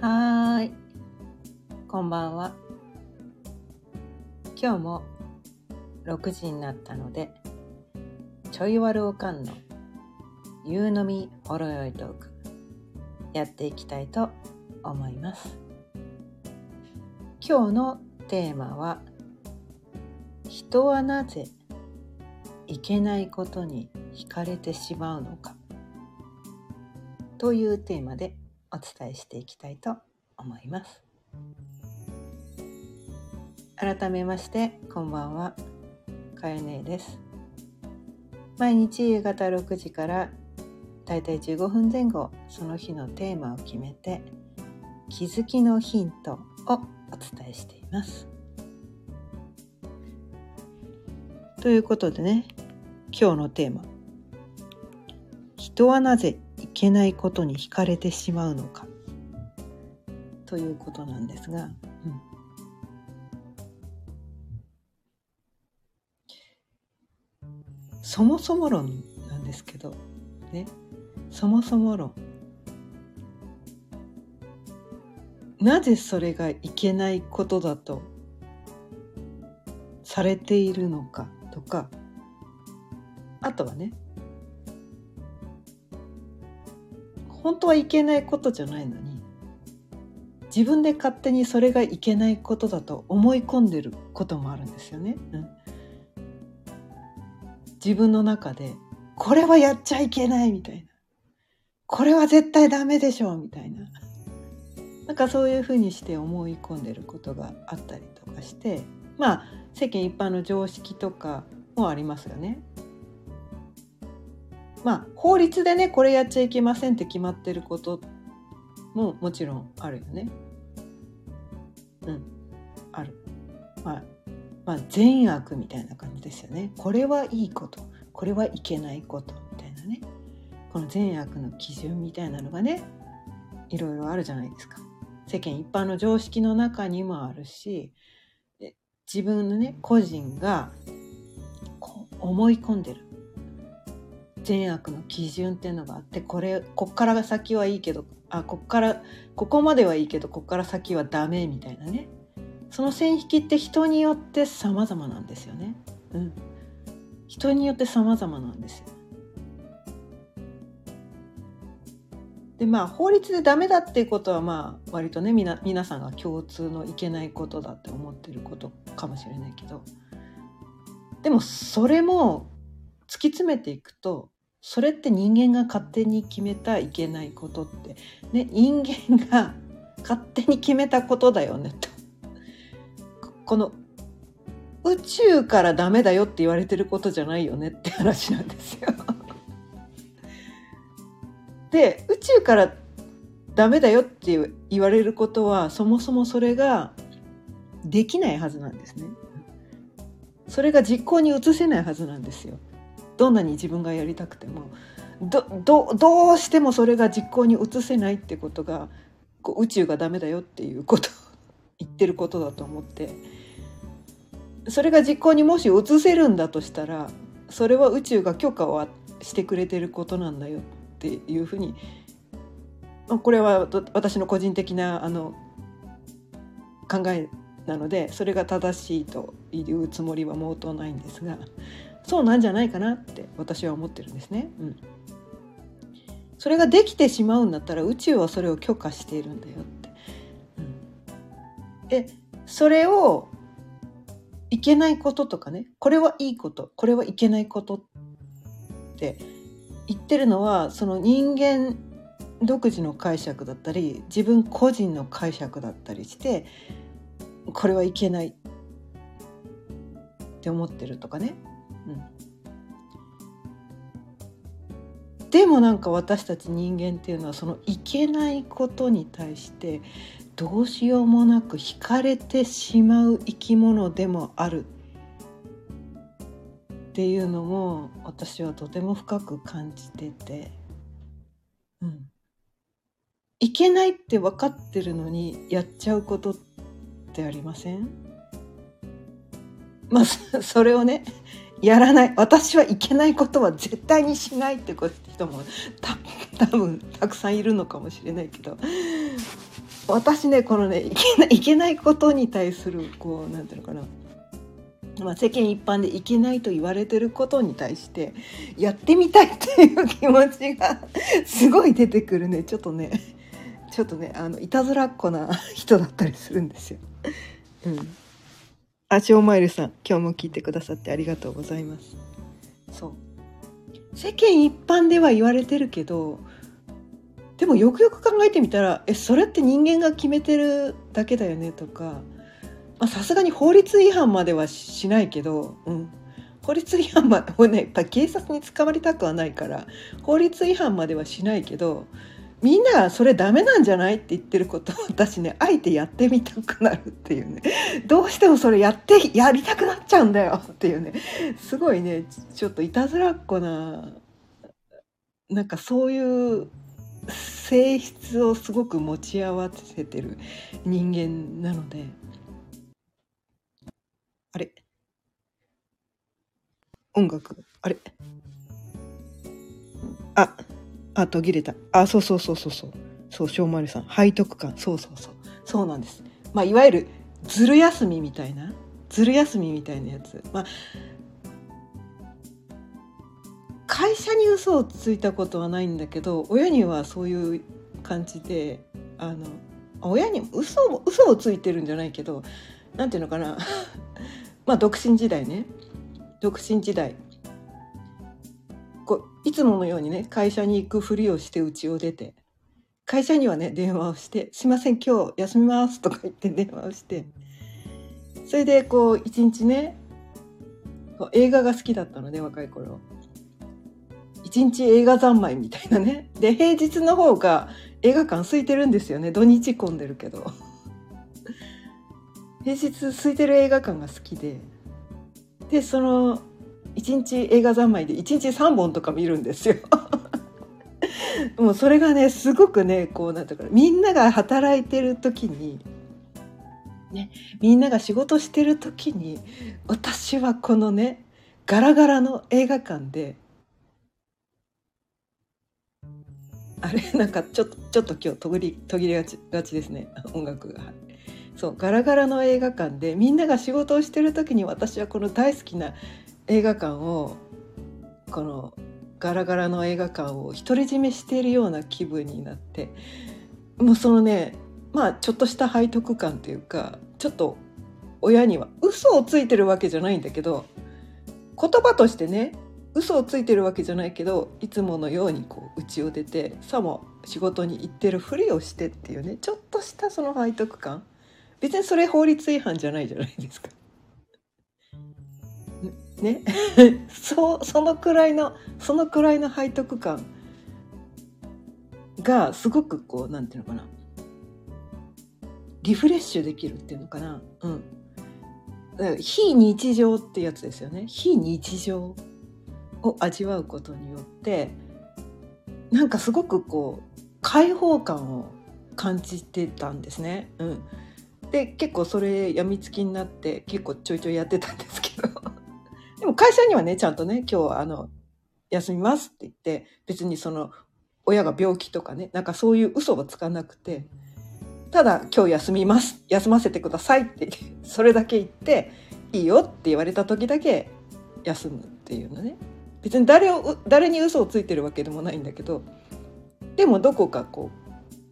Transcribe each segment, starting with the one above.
はーい。こんばんは。今日も6時になったので、ちょいわるおかんの夕飲みほろよいトーク、やっていきたいと思います。今日のテーマは、人はなぜいけないことに惹かれてしまうのかというテーマでお伝えしていきたいと思います。改めましてこんばんは。かよねです。毎日夕方6時からだいたい15分前後その日のテーマを決めて気づきのヒントをお伝えしています。ということでね今日のテーマ。人はなぜけないことに惹かれてしまうのか。ということなんですが、うん、そもそも論なんですけど。ね。そもそも論。なぜそれがいけないことだと。されているのかとか。あとはね。本当はいけないことじゃないのに自分で勝手にそれがいけないことだと思い込んでることもあるんですよね。うん、自分の中でこれはやっちゃいけないみたいなこれは絶対ダメでしょみたいななんかそういうふうにして思い込んでることがあったりとかしてまあ世間一般の常識とかもありますよね。まあ法律でねこれやっちゃいけませんって決まってることももちろんあるよね。うんある。まあまあ善悪みたいな感じですよね。これはいいことこれはいけないことみたいなねこの善悪の基準みたいなのがねいろいろあるじゃないですか。世間一般の常識の中にもあるし自分のね個人が思い込んでる善悪の基準っていうのがあってこれこっからが先はいいけどあこっからここまではいいけどこっから先はダメみたいなねその線引きって人によって様々なんですよね。うん、人によって様々なんですよ。でまあ法律でダメだっていうことはまあ割とねみな皆さんが共通のいけないことだって思ってることかもしれないけどでもそれも突き詰めていくとそれって人間が勝手に決めたいけないことって、ね、人間が勝手に決めたことだよねと。この宇宙からダメだよって言われてることじゃないよねって話なんですよ。で宇宙からダメだよって言われることはそもそもそれができないはずなんですね。それが実行に移せないはずなんですよ。どんなに自分がやりたくてもどどうしてもそれが実行に移せないってことがこう宇宙がダメだよっていうこと 言ってることだと思って。それが実行にもし移せるんだとしたらそれは宇宙が許可をしてくれてることなんだよっていうふうにこれは私の個人的なあの考えなのでそれが正しいというつもりは毛頭ないんですが。そうなんじゃないかなって私は思ってるんですね。うん、それができてしまうんだったら宇宙はそれを許可しているんだよって。うん、でそれをいけないこととかねこれはいいことこれはいけないことって言ってるのはその人間独自の解釈だったり自分個人の解釈だったりしてこれはいけないって思ってるとかね。でもなんか私たち人間っていうのはそのいけないことに対してどうしようもなく惹かれてしまう生き物でもある。っていうのも私はとても深く感じてて、うん、いけないって分かってるのにやっちゃうことってありません？まあそれをねやらない。私はいけないことは絶対にしないって人も多分たくさんいるのかもしれないけど。私ねこのねいけないいけないことに対するこうなんていうのかな。まあ、世間一般でいけないと言われてることに対してやってみたいっていう気持ちがすごい出てくるね。ちょっとねちょっとねあのいたずらっ子な人だったりするんですよ。うん、あしおまいるさん今日も聞いてくださってありがとうございます。そう世間一般では言われてるけどでもよくよく考えてみたらえそれって人間が決めてるだけだよねとかさすがに法律違反まではしないけど、うん、法律違反までねやっぱ警察に捕まりたくはないから法律違反まではしないけどみんなそれダメなんじゃないって言ってることを私ねあえてやってみたくなるっていうね。どうしてもそれやってやりたくなっちゃうんだよっていうね。すごいねちょっといたずらっ子ななんかそういう性質をすごく持ち合わせてる人間なので。あれ？音楽？あれ？ああ途切れた。あそうそうそうそうそう。そうしょうまりさん。背徳感。そうそうそう。そうなんです。まあいわゆるずる休みみたいな。ずる休みみたいなやつ。まあ会社に嘘をついたことはないんだけど親にはそういう感じであの親に嘘を嘘をついてるんじゃないけど何ていうのかな。まあ独身時代ね。独身時代。こういつものようにね会社に行くふりをして家を出て会社にはね電話をして「すいません今日休みます」とか言って電話をしてそれでこう一日ね映画が好きだったので若い頃。一日映画三昧みたいなね。で平日の方が映画館空いてるんですよね。土日混んでるけど。平日空いてる映画館が好きで。でその1日映画三昧で1日3本とか見るんですよ。もうそれがねすごくねこうなんていうかみんなが働いてる時にねみんなが仕事してる時に私はこのねガラガラの映画館であれなんかちょっとちょっと今日途切れ途切れがちがちですね音楽が。そうガラガラの映画館でみんなが仕事をしてる時に私はこの大好きな映画館をこのガラガラの映画館を独り占めしているような気分になってもうそのねまあちょっとした背徳感というかちょっと親には嘘をついてるわけじゃないんだけど言葉としてね嘘をついてるわけじゃないけどいつものようにこう家を出てさも仕事に行ってるふりをしてっていうねちょっとしたその背徳感別にそれ法律違反じゃないじゃないですか。ね。そうそのくらいのそのくらいの背徳感がすごくこうなんていうのかな。リフレッシュできるっていうのかな。うん。非日常ってやつですよね。非日常を味わうことによってなんかすごくこう開放感を感じてたんですね。うん、で結構それやみつきになって結構ちょいちょいやってたんですけど。でも会社にはねちゃんとね今日あの休みますって言って別にその親が病気とかねなんかそういう嘘はつかなくてただ今日休みます休ませてくださいってそれだけ言っていいよって言われた時だけ休むっていうのね。別に誰を誰に嘘をついてるわけでもないんだけどでもどこかこ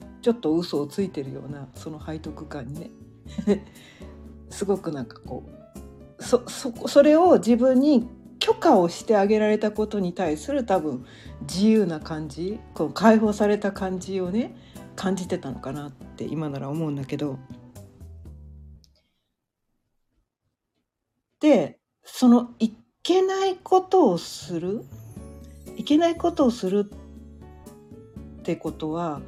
うちょっと嘘をついてるようなその背徳感にね すごくなんかこうそそそれを自分に許可をしてあげられたことに対する多分自由な感じこう解放された感じをね感じてたのかなって今なら思うんだけど。でそのいけないことをするいけないことをするってことは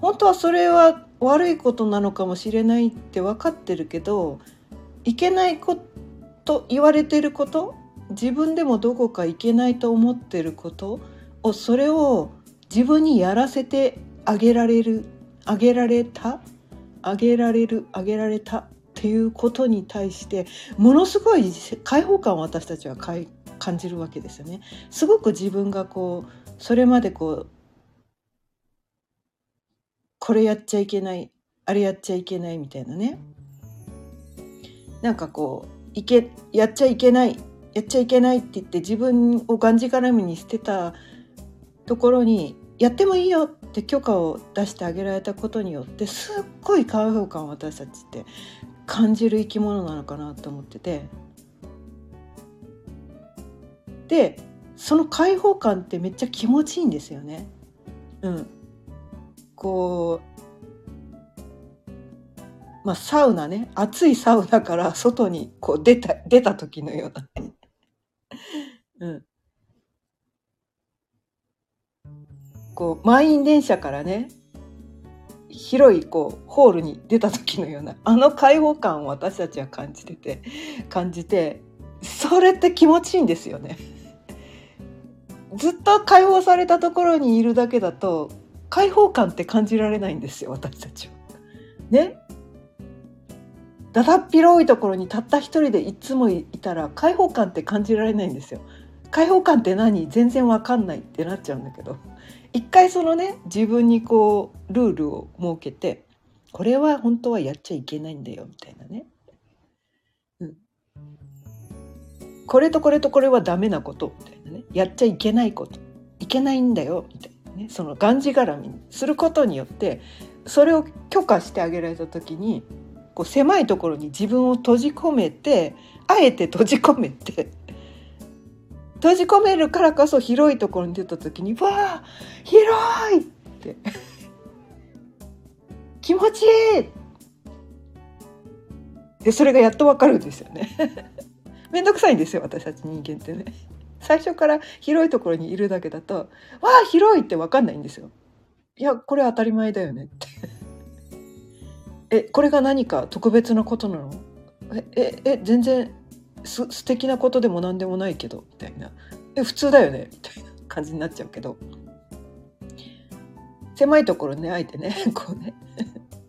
本当はそれは悪いことなのかもしれないって分かってるけどいけないことと言われてること自分でもどこかいけないと思ってることをそれを自分にやらせてあげられるあげられたあげられるあげられたっていうことに対してものすごい解放感を私たちは感じるわけですよね。すごく自分がこうそれまでこうこれやっちゃいけないあれやっちゃいけないみたいなねなんかこういけやっちゃいけないやっちゃいけないって言って自分をがんじがらみに捨てたところにやってもいいよって許可を出してあげられたことによってすっごい開放感を私たちって感じる生き物なのかなと思っててでその開放感ってめっちゃ気持ちいいんですよね。うん、こうまあサウナね暑いサウナから外にこう出た出た時のような。うん、こう満員電車からね広いこうホールに出た時のようなあの開放感を私たちは感じてて感じてそれって気持ちいいんですよね。ずっと解放されたところにいるだけだと開放感って感じられないんですよ私たちは。ね？だだっ広いところにたった一人でいつもいたら開放感って感じられないんですよ。開放感って何？全然わかんないってなっちゃうんだけど。一回そのね自分にこうルールを設けてこれは本当はやっちゃいけないんだよみたいなね、うん、これとこれとこれはダメなことみたいなね。やっちゃいけないこと。いけないんだよみたいなね。そのがんじがらみにすることによってそれを許可してあげられた時にこう狭いところに自分を閉じ込めてあえて閉じ込めて閉じ込めるからこそ広いところに出た時に「わあ広い!」って 気持ちいいでそれがやっとわかるんですよね。めんどくさいんですよ私たち人間ってね。最初から広いところにいるだけだと「わあ広い!」って分かんないんですよ。いやこれ当たり前だよねって。えこれが何か特別なことなの？えええ全然す素敵なことでも何でもないけど？みたいな。え普通だよね？みたいな感じになっちゃうけど。狭いところねあえてね こうね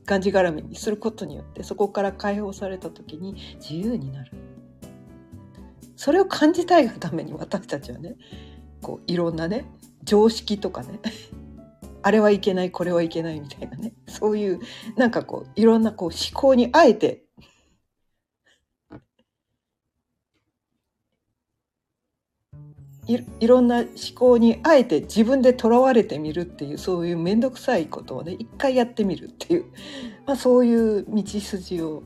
がんじがらめにすることによってそこから解放された時に自由になる。それを感じたいがために私たちはねこういろんなね常識とかねあれはいけないこれはいけないみたいなね。そういうなんかこういろんなこう思考にあえて。いいろんな思考にあえて自分でとらわれてみるっていうそういう面倒くさいことをね一回やってみるっていう、まあ、そういう道筋を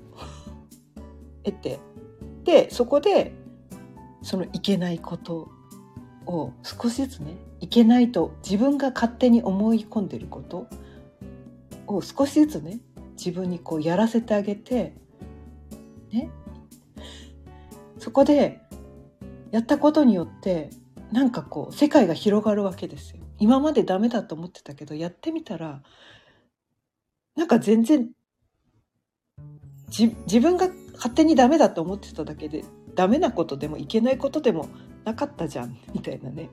得て。でそこでそのいけないことを少しずつねいけないと自分が勝手に思い込んでることを少しずつね自分にこうやらせてあげてねそこでやったことによってなんかこう世界が広がるわけですよ。今までダメだと思ってたけどやってみたらなんか全然自分が勝手にダメだと思ってただけでダメなことでもいけないことでもなかったじゃんみたいなね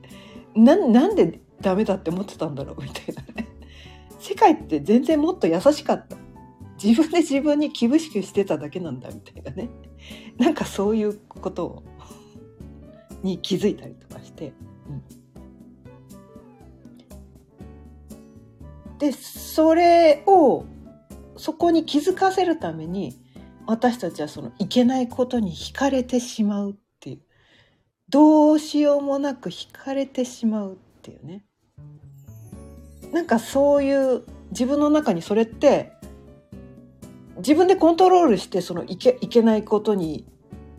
ななんでダメだって思ってたんだろうみたいなね。世界って全然もっと優しかった。自分で自分に厳しくしてただけなんだみたいなね。なんかそういうことをに気づいたりとかして、うん、でそれをそこに気づかせるために私たちはそのいけないことに惹かれてしまう。どうしようもなく惹かれてしまうっていうねなんかそういう自分の中にそれって自分でコントロールしてそのいけいけないことに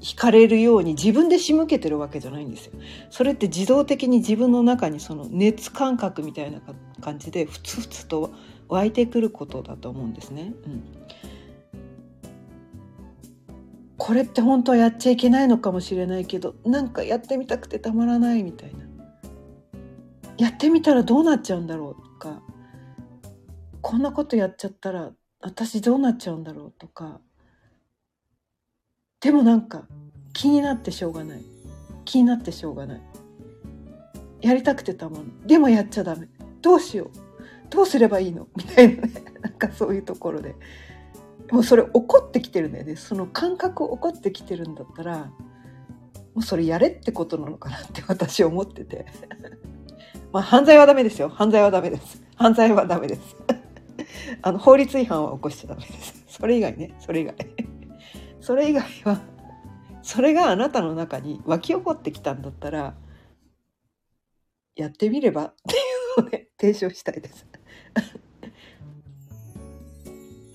惹かれるように自分で仕向けてるわけじゃないんですよ。それって自動的に自分の中にその熱感覚みたいな感じでふつふつと湧いてくることだと思うんですね。うん、これって本当はやっちゃいけないのかもしれないけどなんかやってみたくてたまらないみたいな。やってみたらどうなっちゃうんだろうとかこんなことやっちゃったら私どうなっちゃうんだろうとか。でもなんか気になってしょうがない。気になってしょうがない。やりたくてたもん。でもやっちゃダメ。どうしよう。どうすればいいの？みたいなね。なんかそういうところで。もうそれ怒ってきてるんだよね。その感覚怒ってきてるんだったらもうそれやれってことなのかなって私思ってて。まあ犯罪はダメですよ。犯罪はダメです。犯罪はダメです。あの法律違反は起こしちゃダメです。それ以外ね。それ以外。それ以外はそれがあなたの中に湧き起こってきたんだったらやってみればっていうのをね提唱したいです。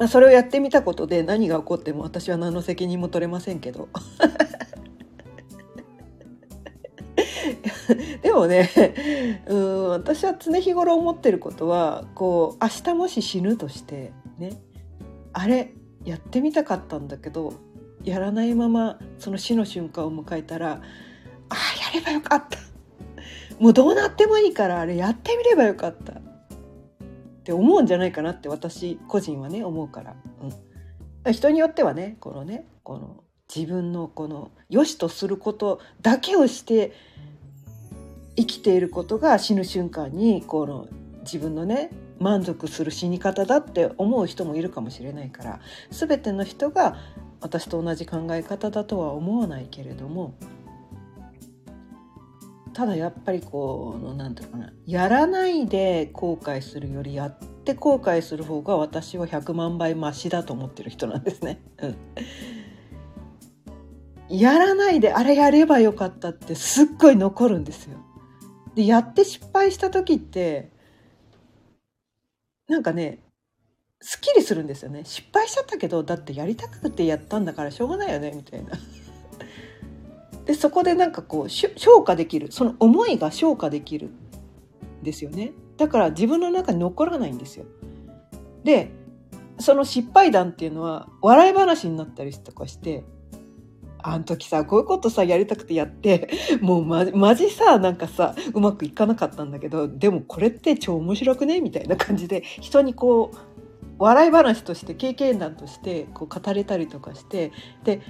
それをやってみたことで何が起こっても私は何の責任も取れませんけど。でもねうん私は常日頃思ってることはこう明日もし死ぬとしてねあれやってみたかったんだけどやらないままその死の瞬間を迎えたらああやればよかった。もうどうなってもいいからあれやってみればよかった。って思うんじゃないかなって私個人はね思うから、うん、人によってはねこのねこの自分のこの良しとすることだけをして生きていることが死ぬ瞬間にこの自分のね満足する死に方だって思う人もいるかもしれないから全ての人が私と同じ考え方だとは思わないけれどもただやっぱりこう何て言うのかなやらないで後悔するよりやって後悔する方が私は100万倍マシだと思ってる人なんですね。やらないであれやればよかったってすっごい残るんですよ。でやって失敗した時ってなんかねすっきりするんですよね失敗しちゃったけどだってやりたくてやったんだからしょうがないよねみたいな。そこでなんかこう消化できるその思いが消化できるんですよねだから自分の中に残らないんですよ。でその失敗談っていうのは笑い話になったりとかしてあの時さこういうことさやりたくてやって もうまマジさなんかさうまくいかなかったんだけどでもこれって超面白くねみたいな感じで人にこう笑い話として経験談としてこう語れたりとかしてで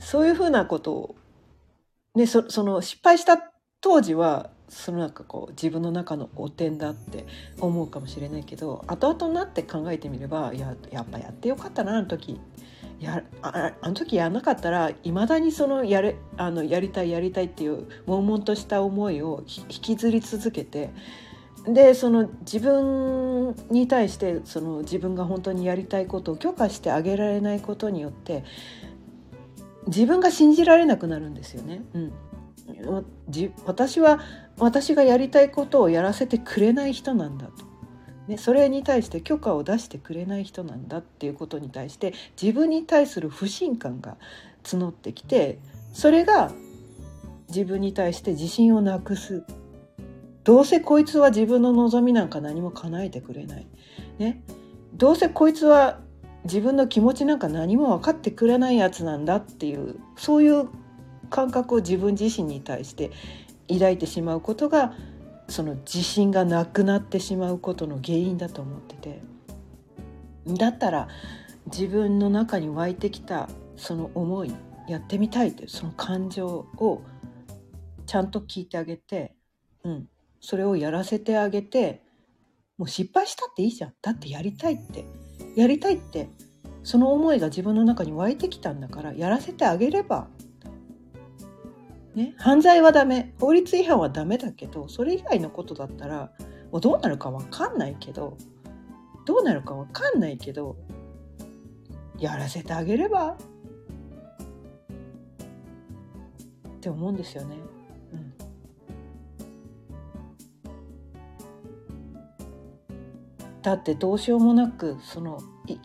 そういうふうなことを、ね、そその失敗した当時はそのなんかこう自分の中の汚点だって思うかもしれないけど後々になって考えてみればややっぱやってよかったなあの時。やああの時やらなかったらいまだにそのやれあのやりたいやりたいっていう悶々とした思いを引きずり続けてでその自分に対してその自分が本当にやりたいことを許可してあげられないことによって自分が信じられなくなるんですよね。うん、私は私がやりたいことをやらせてくれない人なんだと。ね、それに対して許可を出してくれない人なんだっていうことに対して自分に対する不信感が募ってきてそれが自分に対して自信をなくすどうせこいつは自分の望みなんか何も叶えてくれない、ね、どうせこいつは自分の気持ちなんか何も分かってくれないやつなんだっていうそういう感覚を自分自身に対して抱いてしまうことがその自信がなくなってしまうことの原因だと思ってて。だったら自分の中に湧いてきたその思いやってみたいというその感情をちゃんと聞いてあげて、うん、それをやらせてあげてもう失敗したっていいじゃん。だってやりたいって。やりたいってその思いが自分の中に湧いてきたんだからやらせてあげればね、犯罪はダメ法律違反はダメだけどそれ以外のことだったらもうどうなるか分かんないけどどうなるか分かんないけどやらせてあげればって思うんですよね。だってどうしようもなくそのい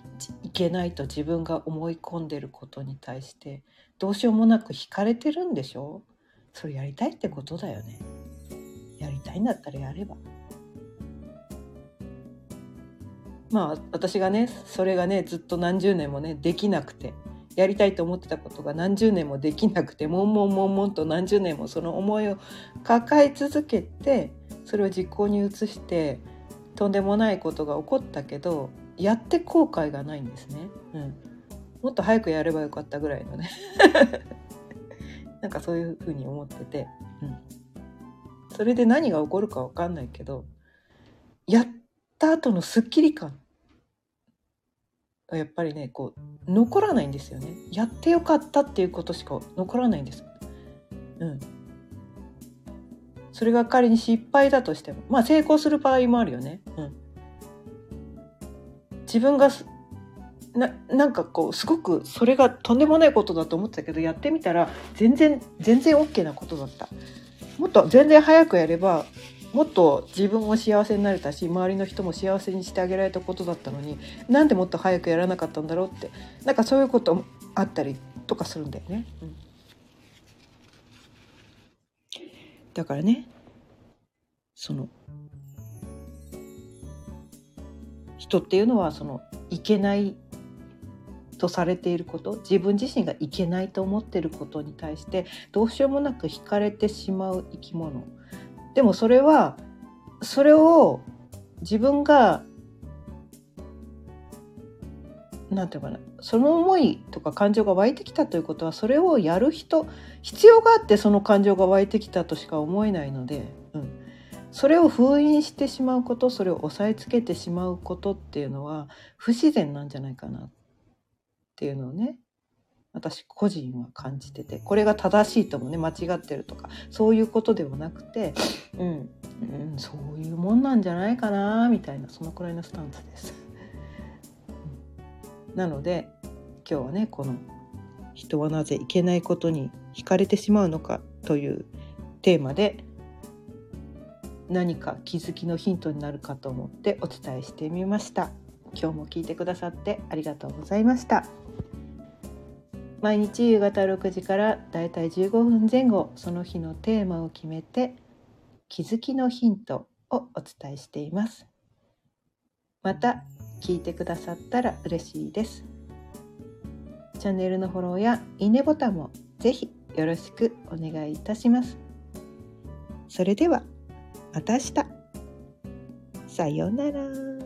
いけないと自分が思い込んでることに対してどうしようもなく惹かれてるんでしょ？それやりたいってことだよね。やりたいんだったらやれば。まあ私がねそれがねずっと何十年もねできなくてやりたいと思ってたことが何十年もできなくてもんもんもんもんと何十年もその思いを抱え続けてそれを実行に移してとんでもないことが起こったけどやって後悔がないんですね。うん、もっと早くやればよかったぐらいのね。なんかそういうふうに思ってて、うん、それで何が起こるか分かんないけどやった後のすっきり感。やっぱりねこう残らないんですよね。やってよかったっていうことしか残らないんですうん。それが仮に失敗だとしてもまあ成功する場合もあるよね。うん。自分がななんかこうすごくそれがとんでもないことだと思ってたけどやってみたら全然全然 OK なことだった。もっと全然早くやればもっと自分も幸せになれたし周りの人も幸せにしてあげられたことだったのになんでもっと早くやらなかったんだろうってなんかそういうことあったりとかするんだよね。うん、だからね。その人っていうのはそのいけないとされていること自分自身がいけないと思ってることに対してどうしようもなく惹かれてしまう生き物。でもそれはそれを自分がなんていうかなその思いとか感情が湧いてきたということはそれをやる人必要があってその感情が湧いてきたとしか思えないので、うん、それを封印してしまうことそれを押さえつけてしまうことっていうのは不自然なんじゃないかなっていうのをね私個人は感じててこれが正しいともね間違ってるとかそういうことではなくて、うん、うん、そういうもんなんじゃないかなみたいなそのくらいのスタンスです。なので今日はねこの「人はなぜいけないことに惹かれてしまうのか」というテーマで何か気づきのヒントになるかと思ってお伝えしてみました。今日も聞いてくださってありがとうございました。毎日夕方6時からだいたい15分前後その日のテーマを決めて気づきのヒントをお伝えしていますまた聞いてくださったら嬉しいです。チャンネルのフォローやいいねボタンもぜひよろしくお願いいたします。それではまた明日。さようなら。